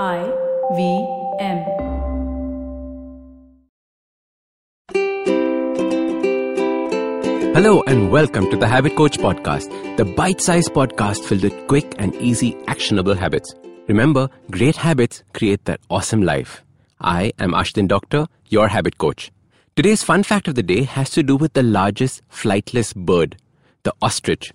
I V M. Hello and welcome to the Habit Coach Podcast, the bite sized podcast filled with quick and easy actionable habits. Remember, great habits create that awesome life. I am Ashdin Doctor, your habit coach. Today's fun fact of the day has to do with the largest flightless bird, the ostrich.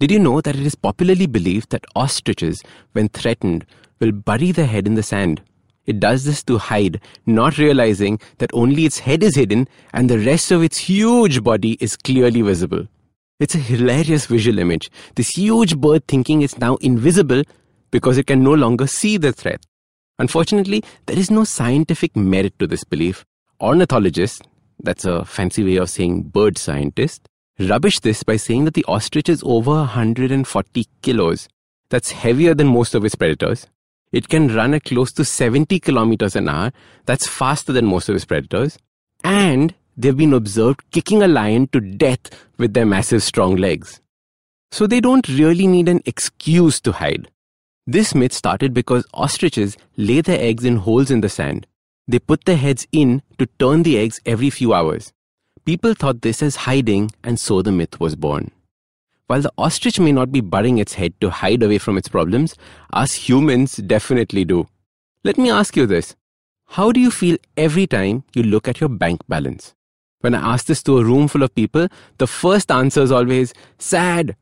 Did you know that it is popularly believed that ostriches, when threatened, will bury the head in the sand? It does this to hide, not realizing that only its head is hidden and the rest of its huge body is clearly visible. It's a hilarious visual image. This huge bird thinking it's now invisible because it can no longer see the threat. Unfortunately, there is no scientific merit to this belief. Ornithologists, that's a fancy way of saying bird scientist, rubbish this by saying that the ostrich is over 140 kilos. That's heavier than most of its predators. It can run at close to 70 kilometers an hour. That's faster than most of its predators. And they've been observed kicking a lion to death with their massive strong legs. So they don't really need an excuse to hide. This myth started because ostriches lay their eggs in holes in the sand. They put their heads in to turn the eggs every few hours. People thought this as hiding, and so the myth was born. While the ostrich may not be burying its head to hide away from its problems, us humans definitely do. Let me ask you this How do you feel every time you look at your bank balance? When I ask this to a room full of people, the first answer is always sad,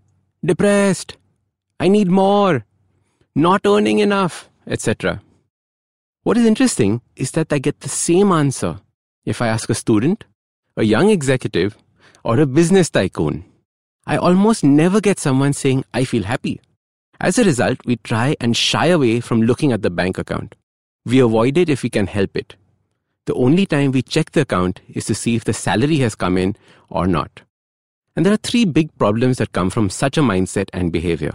depressed, I need more, not earning enough, etc. What is interesting is that I get the same answer if I ask a student, a young executive, or a business tycoon. I almost never get someone saying, I feel happy. As a result, we try and shy away from looking at the bank account. We avoid it if we can help it. The only time we check the account is to see if the salary has come in or not. And there are three big problems that come from such a mindset and behavior.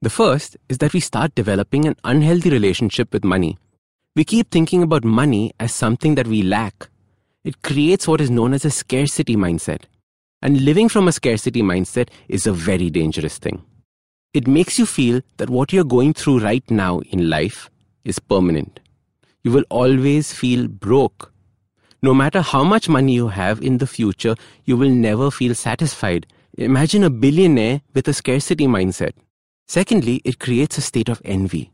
The first is that we start developing an unhealthy relationship with money. We keep thinking about money as something that we lack. It creates what is known as a scarcity mindset. And living from a scarcity mindset is a very dangerous thing. It makes you feel that what you're going through right now in life is permanent. You will always feel broke. No matter how much money you have in the future, you will never feel satisfied. Imagine a billionaire with a scarcity mindset. Secondly, it creates a state of envy.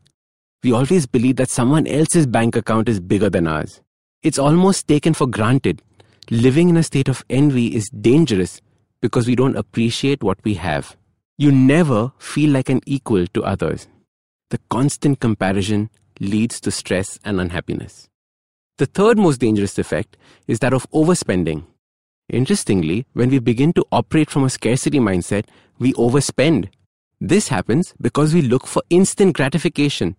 We always believe that someone else's bank account is bigger than ours. It's almost taken for granted living in a state of envy is dangerous because we don't appreciate what we have. You never feel like an equal to others. The constant comparison leads to stress and unhappiness. The third most dangerous effect is that of overspending. Interestingly, when we begin to operate from a scarcity mindset, we overspend. This happens because we look for instant gratification.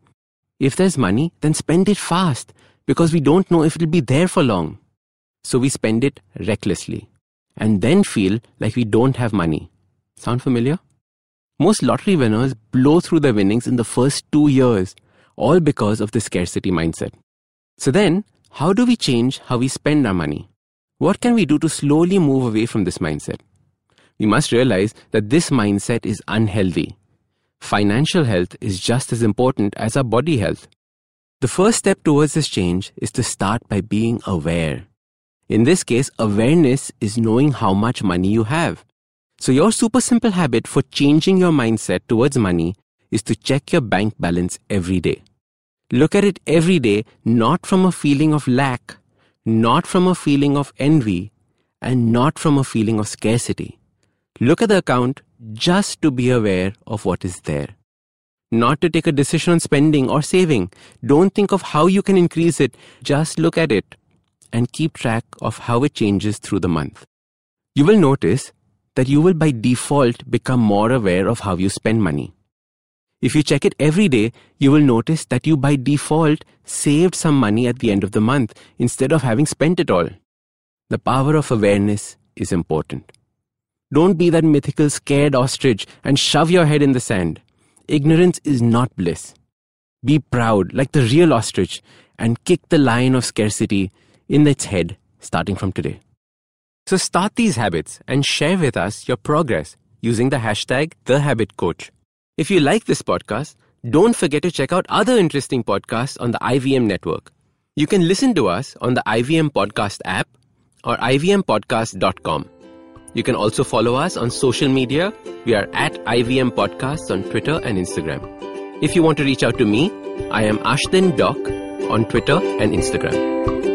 If there's money, then spend it fast because we don't know if it'll be there for long so we spend it recklessly and then feel like we don't have money. Sound familiar? Most lottery winners blow through their winnings in the first two years, all because of the scarcity mindset. So then, how do we change how we spend our money? What can we do to slowly move away from this mindset? We must realize that this mindset is unhealthy. Financial health is just as important as our body health. The first step towards this change is to start by being aware. In this case, awareness is knowing how much money you have. So, your super simple habit for changing your mindset towards money is to check your bank balance every day. Look at it every day, not from a feeling of lack, not from a feeling of envy, and not from a feeling of scarcity. Look at the account just to be aware of what is there. Not to take a decision on spending or saving. Don't think of how you can increase it. Just look at it and keep track of how it changes through the month. You will notice that you will by default become more aware of how you spend money. If you check it every day, you will notice that you by default saved some money at the end of the month instead of having spent it all. The power of awareness is important. Don't be that mythical scared ostrich and shove your head in the sand. Ignorance is not bliss. Be proud like the real ostrich and kick the lion of scarcity in its head starting from today. So start these habits and share with us your progress using the hashtag TheHabitCoach. If you like this podcast, don't forget to check out other interesting podcasts on the IVM network. You can listen to us on the IVM Podcast app or ivmpodcast.com. You can also follow us on social media. We are at IVM Podcasts on Twitter and Instagram. If you want to reach out to me, I am Ashdin Doc on Twitter and Instagram.